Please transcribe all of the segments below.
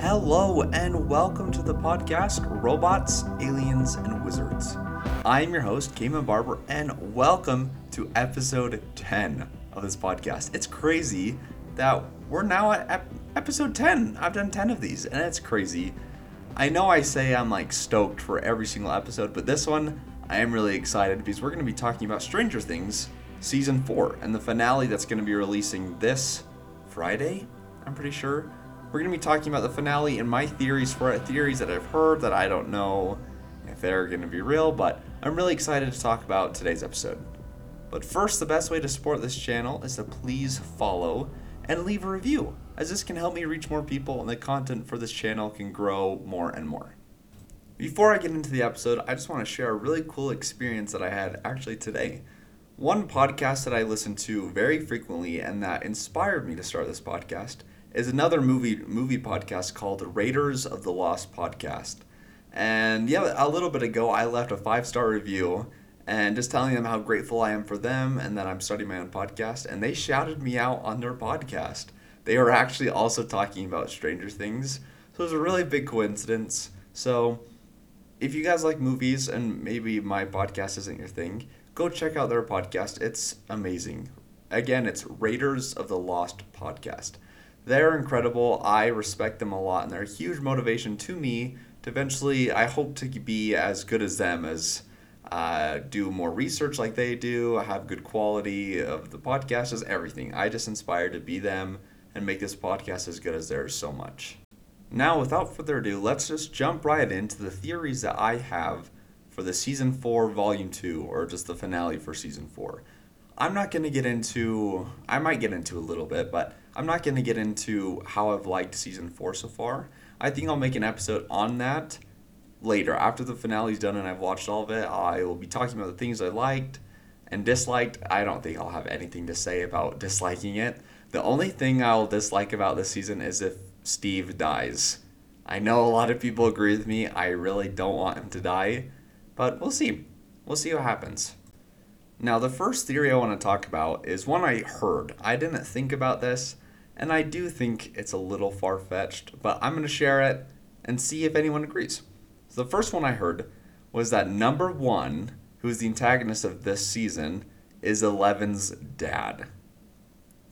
Hello, and welcome to the podcast Robots, Aliens, and Wizards. I am your host, Cayman Barber, and welcome to episode 10 of this podcast. It's crazy that we're now at ep- episode 10. I've done 10 of these, and it's crazy. I know I say I'm like stoked for every single episode, but this one I am really excited because we're going to be talking about Stranger Things season 4 and the finale that's going to be releasing this Friday, I'm pretty sure. We're going to be talking about the finale and my theories for it, theories that I've heard that I don't know if they're going to be real, but I'm really excited to talk about today's episode. But first, the best way to support this channel is to please follow and leave a review, as this can help me reach more people and the content for this channel can grow more and more. Before I get into the episode, I just want to share a really cool experience that I had actually today. One podcast that I listen to very frequently and that inspired me to start this podcast is another movie movie podcast called Raiders of the Lost Podcast. And yeah, a little bit ago I left a five star review and just telling them how grateful I am for them and that I'm starting my own podcast. And they shouted me out on their podcast. They were actually also talking about Stranger Things. So it was a really big coincidence. So if you guys like movies and maybe my podcast isn't your thing, go check out their podcast. It's amazing. Again, it's Raiders of the Lost Podcast. They're incredible. I respect them a lot, and they're a huge motivation to me to eventually, I hope to be as good as them, as uh, do more research like they do, have good quality of the podcast, as everything. I just inspire to be them and make this podcast as good as theirs so much. Now, without further ado, let's just jump right into the theories that I have for the season 4, volume 2, or just the finale for season 4. I'm not going to get into, I might get into a little bit, but I'm not going to get into how I've liked season 4 so far. I think I'll make an episode on that later. After the finale's done and I've watched all of it, I will be talking about the things I liked and disliked. I don't think I'll have anything to say about disliking it. The only thing I'll dislike about this season is if Steve dies. I know a lot of people agree with me. I really don't want him to die, but we'll see. We'll see what happens. Now, the first theory I want to talk about is one I heard. I didn't think about this, and I do think it's a little far fetched, but I'm going to share it and see if anyone agrees. So, the first one I heard was that number one, who's the antagonist of this season, is Eleven's dad.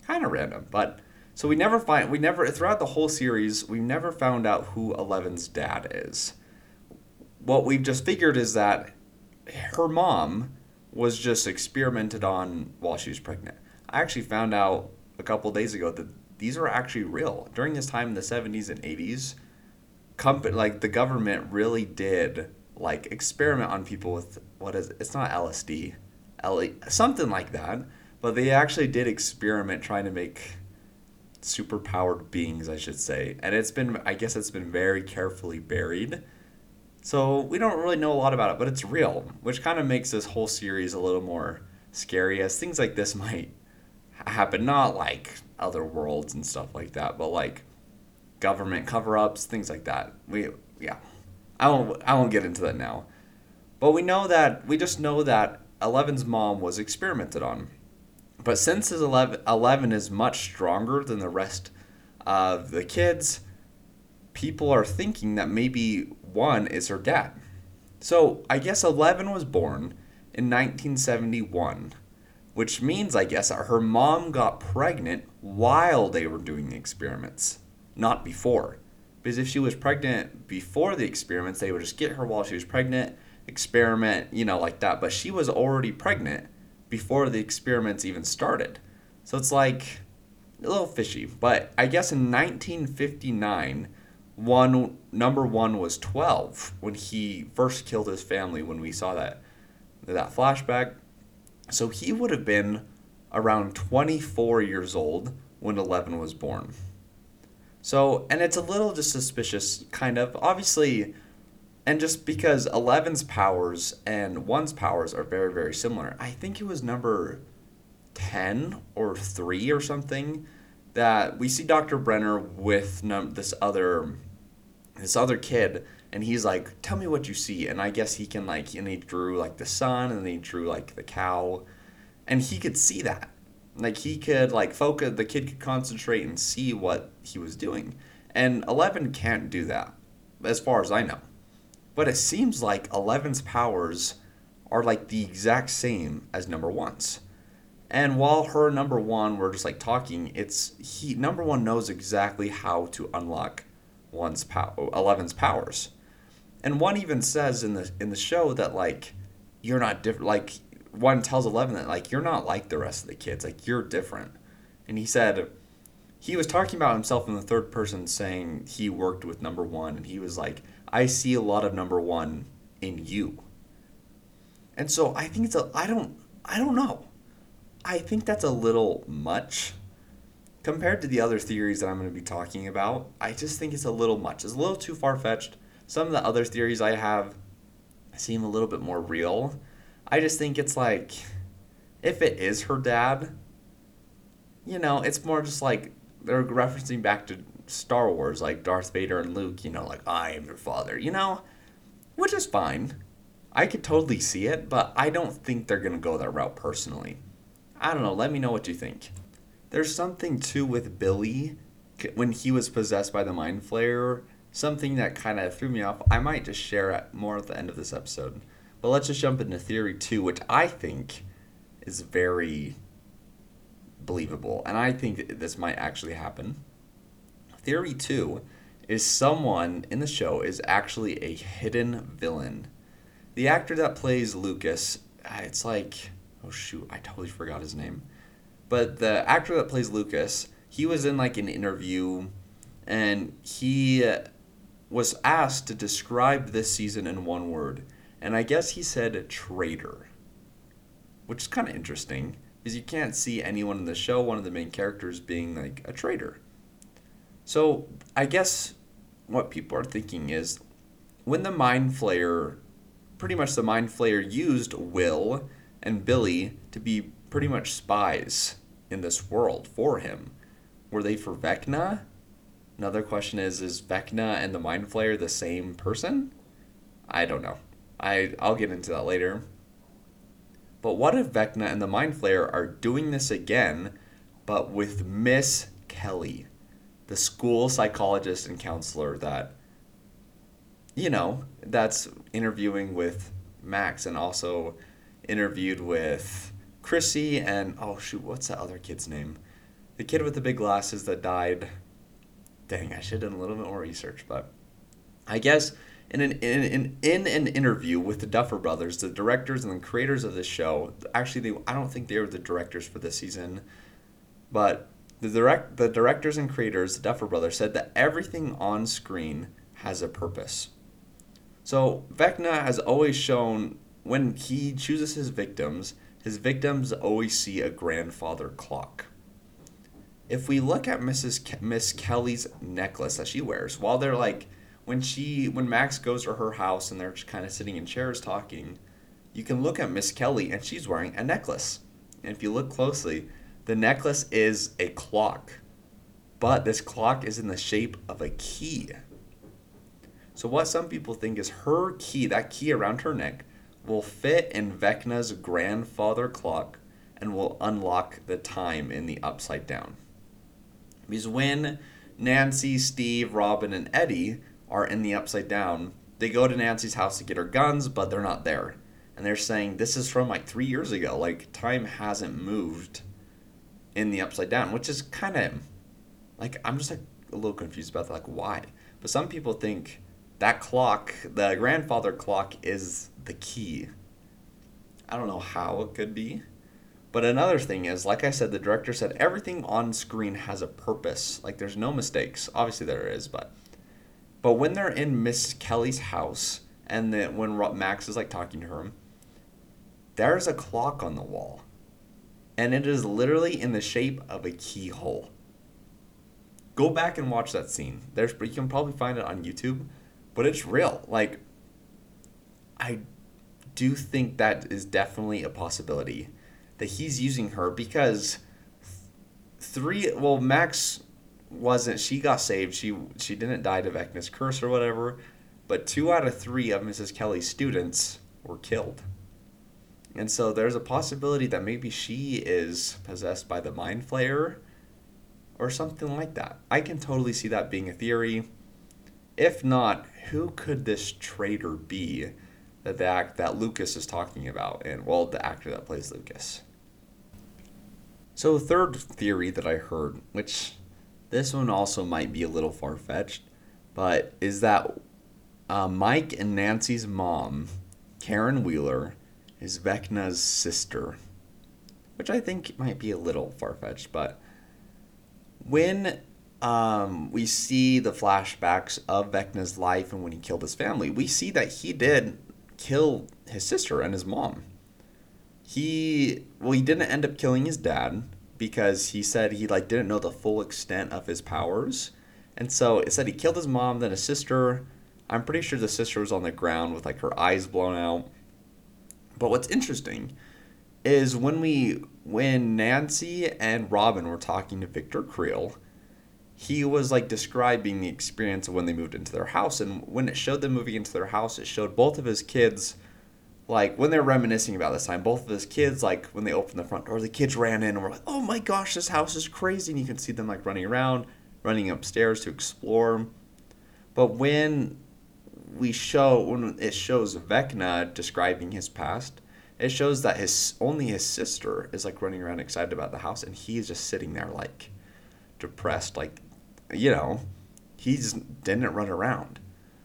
Kind of random, but so we never find, we never, throughout the whole series, we never found out who Eleven's dad is. What we've just figured is that her mom was just experimented on while she was pregnant. I actually found out a couple days ago that these are actually real. During this time in the 70s and 80s, company like the government really did like experiment on people with what is it? it's not LSD, L something like that, but they actually did experiment trying to make superpowered beings, I should say. And it's been I guess it's been very carefully buried so we don't really know a lot about it, but it's real, which kind of makes this whole series a little more scary as things like this might happen. Not like other worlds and stuff like that, but like government cover-ups, things like that. We yeah, I won't I won't get into that now. But we know that we just know that Eleven's mom was experimented on. But since his 11, 11 is much stronger than the rest of the kids, people are thinking that maybe one is her dad. So I guess Eleven was born in 1971, which means I guess her mom got pregnant while they were doing the experiments, not before. Because if she was pregnant before the experiments, they would just get her while she was pregnant, experiment, you know, like that. But she was already pregnant before the experiments even started. So it's like a little fishy. But I guess in 1959, one number one was 12 when he first killed his family when we saw that that flashback so he would have been around 24 years old when 11 was born so and it's a little just suspicious kind of obviously and just because 11's powers and 1's powers are very very similar i think it was number 10 or 3 or something that we see Dr. Brenner with num- this other this other kid and he's like tell me what you see and i guess he can like and he drew like the sun and he drew like the cow and he could see that like he could like focus the kid could concentrate and see what he was doing And 11 can't do that, as far as I know. But it seems like 11's powers are like the exact same as number one's. And while her number one were just like talking, it's he number one knows exactly how to unlock one's pow 11's powers. And one even says in the in the show that like you're not different like one tells 11 that like you're not like the rest of the kids, like you're different. And he said he was talking about himself in the third person saying he worked with number 1 and he was like I see a lot of number 1 in you. And so I think it's a I don't I don't know. I think that's a little much compared to the other theories that I'm going to be talking about. I just think it's a little much. It's a little too far fetched. Some of the other theories I have seem a little bit more real. I just think it's like if it is her dad, you know, it's more just like they're referencing back to Star Wars, like Darth Vader and Luke, you know, like I am your father, you know, which is fine. I could totally see it, but I don't think they're gonna go that route personally. I don't know. Let me know what you think. There's something too with Billy when he was possessed by the mind flayer. Something that kind of threw me off. I might just share it more at the end of this episode. But let's just jump into theory two, which I think is very believable, and I think this might actually happen. Theory two is someone in the show is actually a hidden villain. The actor that plays Lucas, uh, it's like oh shoot, I totally forgot his name. But the actor that plays Lucas, he was in like an interview and he was asked to describe this season in one word. And I guess he said traitor. Which is kind of interesting because you can't see anyone in the show, one of the main characters, being like a traitor. So I guess what people are thinking is when the Mind Flayer, pretty much the Mind Flayer used Will and Billy to be pretty much spies in this world for him. Were they for Vecna? Another question is is Vecna and the Mind Flayer the same person? I don't know. I I'll get into that later. But what if Vecna and the Mind Flayer are doing this again, but with Miss Kelley, the school psychologist and counselor that you know, that's interviewing with Max and also interviewed with Chrissy and oh shoot, what's that other kid's name? The kid with the big glasses that died. Dang, I should have done a little bit more research, but I guess in an in, in, in an interview with the Duffer Brothers, the directors and the creators of this show, actually they I don't think they were the directors for this season, but the direct the directors and creators, the Duffer Brothers, said that everything on screen has a purpose. So Vecna has always shown when he chooses his victims, his victims always see a grandfather clock. If we look at Mrs. Ke- Miss Kelley's necklace that she wears, while they're like when she when Max goes to her house and they're just kind of sitting in chairs talking, you can look at Miss Kelley and she's wearing a necklace. And if you look closely, the necklace is a clock. But this clock is in the shape of a key. So what some people think is her key, that key around her neck, will fit in Vecna's grandfather clock and will unlock the time in the upside down. Because when Nancy, Steve, Robin, and Eddie are in the upside down, they go to Nancy's house to get her guns, but they're not there. And they're saying this is from like three years ago. Like time hasn't moved in the upside down, which is kind of like I'm just like a little confused about that. Like why? But some people think that clock, the grandfather clock, is the key. I don't know how it could be. But another thing is, like I said, the director said everything on screen has a purpose. Like there's no mistakes. Obviously there is, but but when they're in Miss Kelley's house and then when Max is like talking to her, there's a clock on the wall. And it is literally in the shape of a keyhole. Go back and watch that scene. There's you can probably find it on YouTube, but it's real. Like I do think that is definitely a possibility that he's using her because three well Max wasn't she got saved she she didn't die to Vecna's curse or whatever but two out of three of Mrs. Kelley's students were killed and so there's a possibility that maybe she is possessed by the mind flayer or something like that. I can totally see that being a theory. If not, who could this traitor be that the act that Lucas is talking about and well the actor that plays Lucas. So third theory that I heard, which this one also might be a little far fetched, but is that uh, Mike and Nancy's mom, Karen Wheeler, is Vecna's sister, which I think might be a little far fetched, but when um, we see the flashbacks of Vecna's life and when he killed his family, we see that he did kill his sister and his mom. He well, he didn't end up killing his dad because he said he like didn't know the full extent of his powers. And so it said he killed his mom, then his sister. I'm pretty sure the sister was on the ground with like her eyes blown out. But what's interesting is when we when Nancy and Robin were talking to Victor Creel, he was like describing the experience of when they moved into their house and when it showed them moving into their house it showed both of his kids like when they're reminiscing about this time both of his kids like when they opened the front door the kids ran in and were like oh my gosh this house is crazy and you can see them like running around running upstairs to explore but when we show when it shows vecna describing his past it shows that his only his sister is like running around excited about the house and he's just sitting there like depressed like you know, he just didn't run around.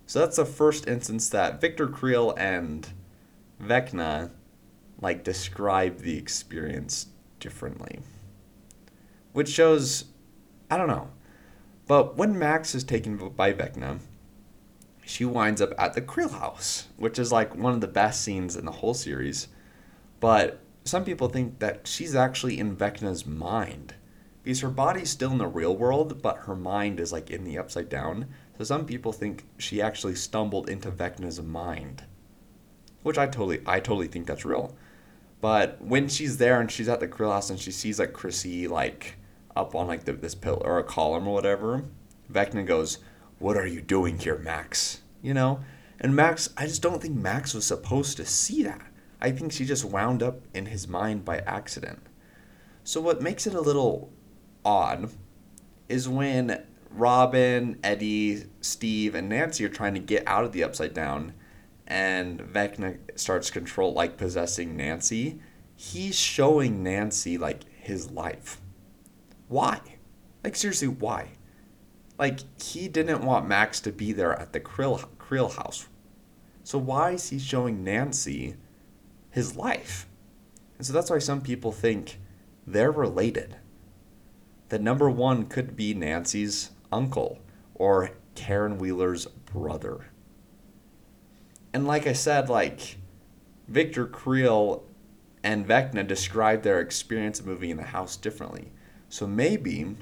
So that's the first instance that Victor Creel and Vecna like describe the experience differently. Which shows I don't know. But when Max is taken by Vecna, she winds up at the Creel house, which is like one of the best scenes in the whole series. But some people think that she's actually in Vecna's mind because her body's still in the real world, but her mind is like in the upside down. So some people think she actually stumbled into Vecna's mind, which I totally, I totally think that's real. But when she's there and she's at the Creel house and she sees like Chrissy like up on like the, this pillar or a column or whatever, Vecna goes, "What are you doing here, Max?" You know, and Max, I just don't think Max was supposed to see that. I think she just wound up in his mind by accident. So what makes it a little odd is when Robin, Eddie, Steve, and Nancy are trying to get out of the upside down, and Vecna starts control like possessing Nancy. He's showing Nancy like his life. Why? Like seriously, why? Like he didn't want Max to be there at the Creel Creel house. So why is he showing Nancy his life? And so that's why some people think they're related that number one could be Nancy's uncle or Karen Wheeler's brother. And like I said, like Victor Creel and Vecna described their experience of moving in the house differently. So maybe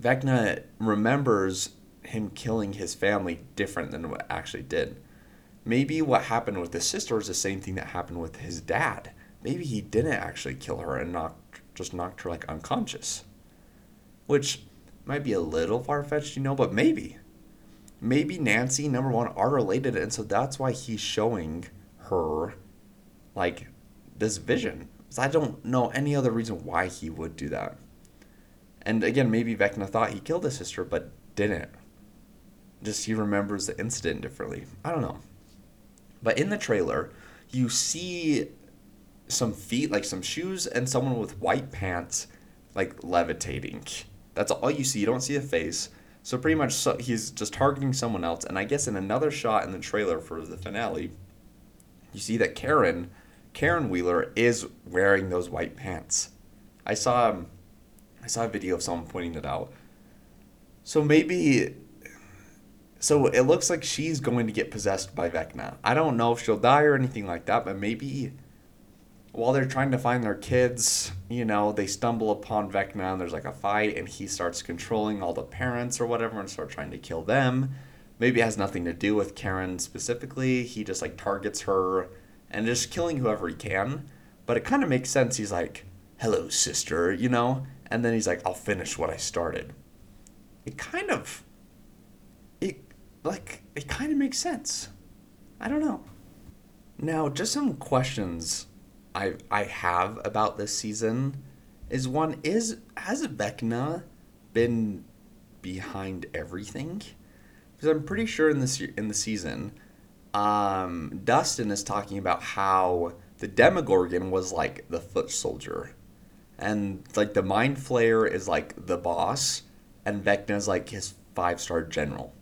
Vecna remembers him killing his family different than what actually did. Maybe what happened with his sister is the same thing that happened with his dad. Maybe he didn't actually kill her and knocked just knocked her like unconscious which might be a little far fetched, you know, but maybe. Maybe Nancy, number one, are related, and so that's why he's showing her like this vision. I don't know any other reason why he would do that. And again, maybe Vecna thought he killed his sister, but didn't. Just he remembers the incident differently. I don't know. But in the trailer, you see some feet, like some shoes, and someone with white pants, like levitating that's all you see. You don't see a face. So pretty much so he's just targeting someone else. And I guess in another shot in the trailer for the finale, you see that Karen, Karen Wheeler, is wearing those white pants. I saw, um, I saw a video of someone pointing it out. So maybe, so it looks like she's going to get possessed by Vecna. I don't know if she'll die or anything like that, but maybe while they're trying to find their kids, you know, they stumble upon Vecna and there's like a fight and he starts controlling all the parents or whatever and start trying to kill them. Maybe it has nothing to do with Karen specifically. He just like targets her and just killing whoever he can. But it kind of makes sense. He's like, hello, sister, you know? And then he's like, I'll finish what I started. It kind of, it, like, it kind of makes sense. I don't know. Now, just some questions I I have about this season is one is has Vecna been behind everything? Because I'm pretty sure in this in the season, um, Dustin is talking about how the Demogorgon was like the foot soldier, and like the Mind Flayer is like the boss, and Vecna is like his five star general.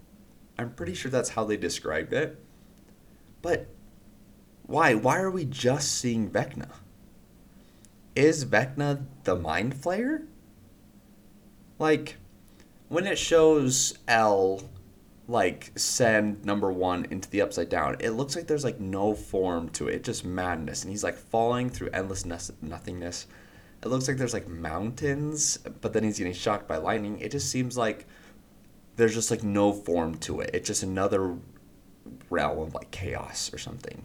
I'm pretty sure that's how they described it. But why? Why are we just seeing Vecna? Is Vecna the Mind Flayer? Like, when it shows L, like send number one into the upside down, it looks like there's like no form to it. It's just madness. And he's like falling through endless nothingness. It looks like there's like mountains, but then he's getting shocked by lightning. It just seems like there's just like no form to it. It's just another realm of like chaos or something.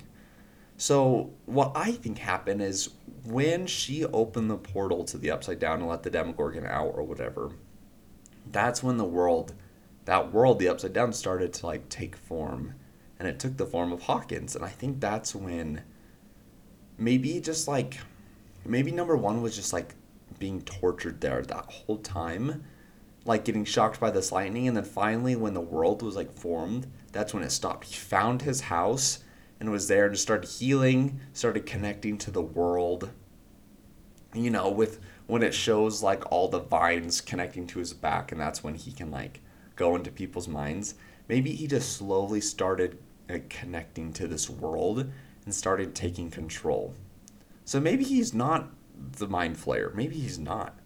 So what I think happened is when she opened the portal to the upside down and let the Demogorgon out or whatever, that's when the world, that world, the upside down, started to like take form, and it took the form of Hawkins, and I think that's when maybe just like maybe number one was just like being tortured there that whole time like getting shocked by this lightning. And then finally when the world was like formed that's when it stopped. He found his house and was there and just started healing started connecting to the world. You know with when it shows like all the vines connecting to his back and that's when he can like go into people's minds maybe he just slowly started connecting to this world and started taking control. So maybe he's not the mind flayer maybe he's not.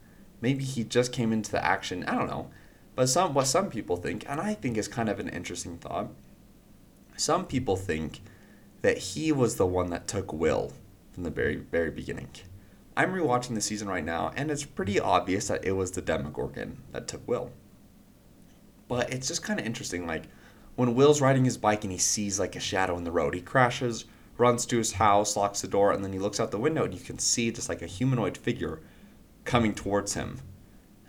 Maybe he just came into the action i don't know. But some what some people think and i think is kind of an interesting thought. Some people think that he was the one that took will from the very very beginning I'm rewatching the season right now, and it's pretty obvious that it was the Demogorgon that took Will. But it's just kind of interesting, like when Will's riding his bike and he sees like a shadow in the road, he crashes, runs to his house, locks the door, and then he looks out the window and you can see just like a humanoid figure coming towards him.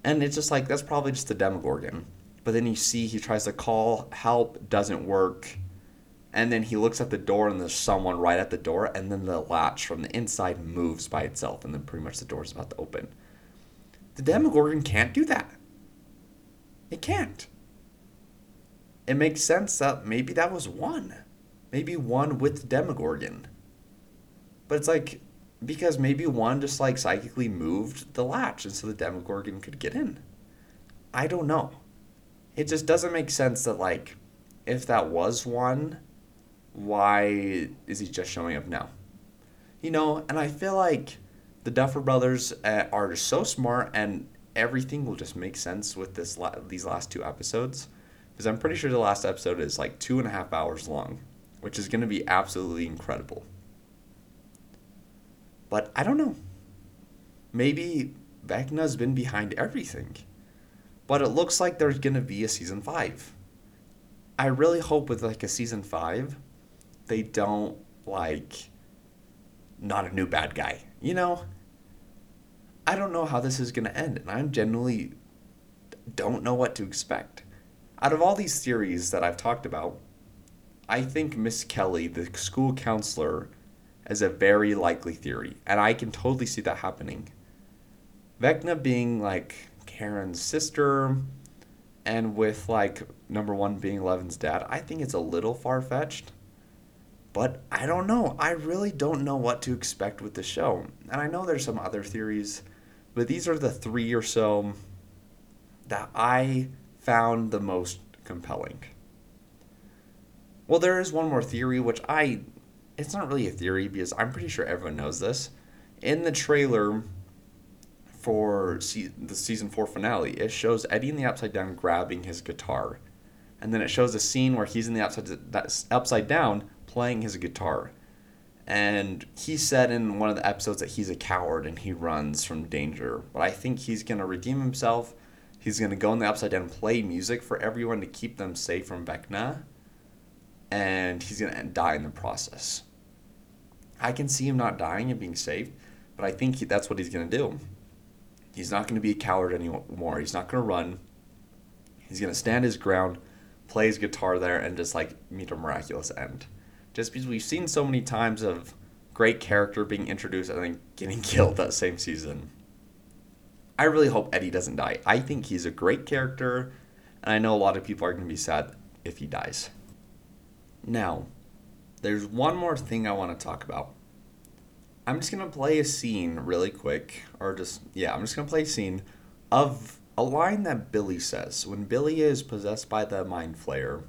And it's just like that's probably just the Demogorgon. But then you see he tries to call help, doesn't work and then he looks at the door and there's someone right at the door. And then the latch from the inside moves by itself. And then pretty much the door's about to open. The demogorgon can't do that. It can't. It makes sense that maybe that was one. Maybe one with the demogorgon. But it's like because maybe one just like psychically moved the latch. And so the demogorgon could get in. I don't know. It just doesn't make sense that like if that was one why is he just showing up now? You know, and I feel like the Duffer Brothers uh, are so smart, and everything will just make sense with this la- these last two episodes. Because I'm pretty sure the last episode is like two and a half hours long, which is going to be absolutely incredible. But I don't know. Maybe Vecna's been behind everything. But it looks like there's going to be a season 5. I really hope with like a season 5 they don't like not a new bad guy. You know, I don't know how this is going to end, and I genuinely don't know what to expect. Out of all these theories that I've talked about, I think Miss Kelley, the school counselor, is a very likely theory, and I can totally see that happening. Vecna being like Karen's sister, and with like number one being Eleven's dad, I think it's a little far fetched. But I don't know. I really don't know what to expect with the show. And I know there's some other theories, but these are the three or so that I found the most compelling. Well, there is one more theory, which I. It's not really a theory because I'm pretty sure everyone knows this. In the trailer for se- the season 4 finale, it shows Eddie in the Upside Down grabbing his guitar. And then it shows a scene where he's in the upside, upside down playing his guitar. And he said in one of the episodes that he's a coward and he runs from danger. But I think he's going to redeem himself. He's going to go in the upside down and play music for everyone to keep them safe from Vecna. And he's going to die in the process. I can see him not dying and being saved, but I think he, that's what he's going to do. He's not going to be a coward anymore. He's not going to run. He's going to stand his ground, play his guitar there, and just like meet a miraculous end just because we've seen so many times of great character being introduced and then getting killed that same season. I really hope Eddie doesn't die. I think he's a great character, and I know a lot of people are going to be sad if he dies. Now, there's one more thing I want to talk about. I'm just going to play a scene really quick, or just, yeah, I'm just going to play a scene of a line that Billy says. When Billy is possessed by the Mind Flayer,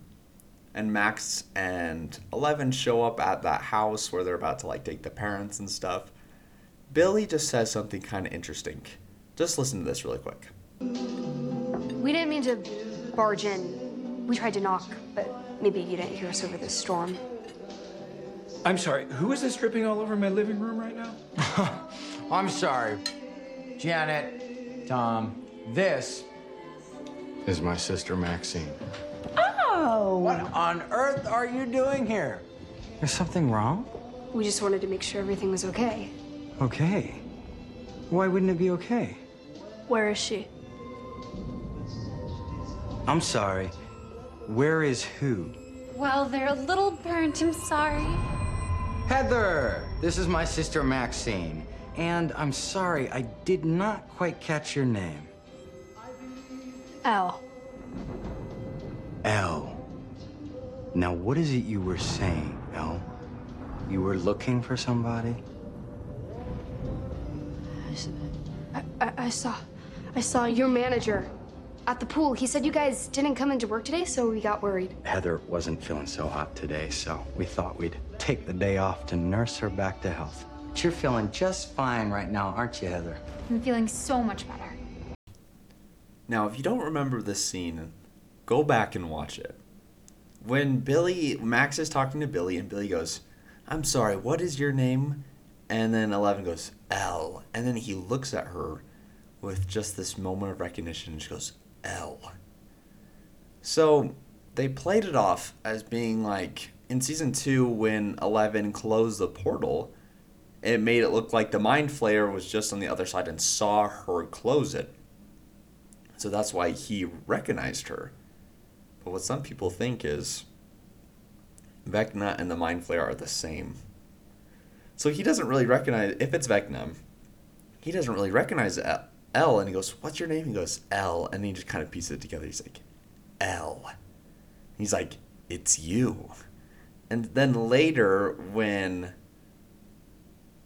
and Max and Eleven show up at that house where they're about to like take the parents and stuff, Billy just says something kind of interesting. Just listen to this really quick. We didn't mean to barge in. We tried to knock, but maybe you didn't hear us over the storm. I'm sorry, who is this dripping all over my living room right now? I'm sorry. Janet, Tom, this is my sister Maxine. What on earth are you doing here? There's something wrong? We just wanted to make sure everything was okay. Okay. Why wouldn't it be okay? Where is she? I'm sorry. Where is who? Well, they're a little burnt. I'm sorry. Heather! This is my sister Maxine. And I'm sorry, I did not quite catch your name. Elle. Elle. Now, what is it you were saying, Elle? You were looking for somebody? I, I, I saw, I saw your manager at the pool. He said you guys didn't come into work today, so we got worried. Heather wasn't feeling so hot today, so we thought we'd take the day off to nurse her back to health. But you're feeling just fine right now, aren't you, Heather? I'm feeling so much better. Now, if you don't remember this scene, go back and watch it. When Billy, Max is talking to Billy, and Billy goes, I'm sorry, what is your name? And then Eleven goes, "L." And then he looks at her with just this moment of recognition and she goes, "L." So they played it off as being like in season two when Eleven closed the portal, it made it look like the Mind Flayer was just on the other side and saw her close it. So that's why he recognized her. But what some people think is Vecna and the Mind Flayer are the same. So he doesn't really recognize if it's Vecna. He doesn't really recognize L. and he goes, "What's your name?" He goes, L. and he just kind of pieces it together. He's like, "Elle." He's like, "It's you." And then later, when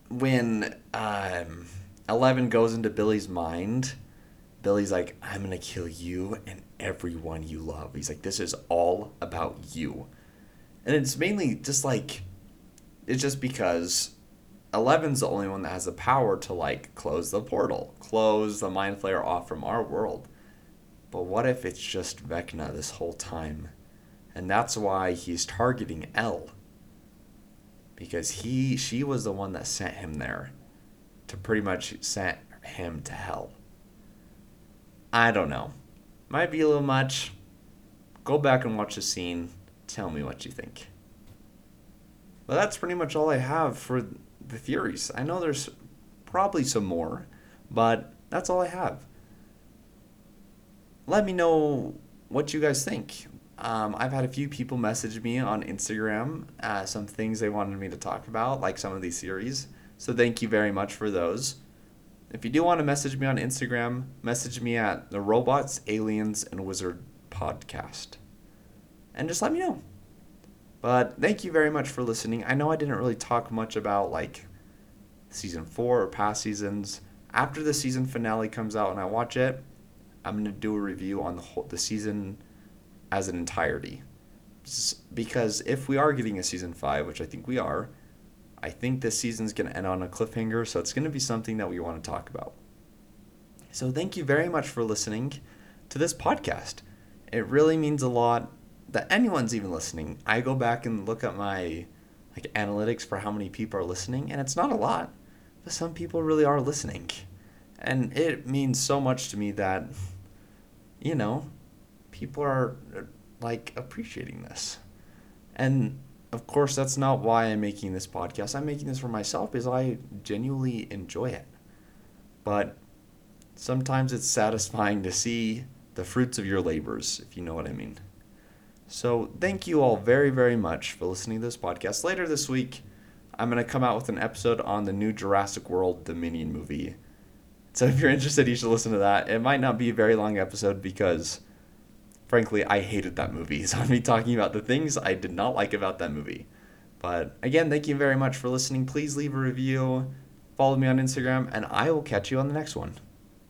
when um, Eleven goes into Billy's mind, Billy's like, I'm gonna kill you and everyone you love. He's like, this is all about you. And it's mainly just like, it's just because Eleven's the only one that has the power to like close the portal, close the Mind Flayer off from our world. But what if it's just Vecna this whole time? And that's why he's targeting L. Because he she was the one that sent him there to pretty much sent him to hell. I don't know. Might be a little much. Go back and watch the scene. Tell me what you think. Well, that's pretty much all I have for the theories. I know there's probably some more, but that's all I have. Let me know what you guys think. Um, I've had a few people message me on Instagram uh, some things they wanted me to talk about, like some of these series. So thank you very much for those. If you do want to message me on Instagram, message me at the Robots, Aliens, and Wizard podcast. And just let me know. But thank you very much for listening. I know I didn't really talk much about like season four or past seasons. After the season finale comes out and I watch it, I'm gonna do a review on the whole the season as an entirety. Because if we are getting a season five, which I think we are, I think this season's going to end on a cliffhanger, so it's going to be something that we want to talk about. So thank you very much for listening to this podcast. It really means a lot that anyone's even listening. I go back and look at my like analytics for how many people are listening, and it's not a lot, but some people really are listening. And it means so much to me that you know, people are like appreciating this. And of course, that's not why I'm making this podcast. I'm making this for myself because I genuinely enjoy it. But sometimes it's satisfying to see the fruits of your labors, if you know what I mean. So, thank you all very, very much for listening to this podcast. Later this week, I'm going to come out with an episode on the new Jurassic World Dominion movie. So if you're interested, you should listen to that. It might not be a very long episode because, frankly, I hated that movie. So I'm be talking about the things I did not like about that movie. But again, thank you very much for listening. Please leave a review, follow me on Instagram, and I will catch you on the next one.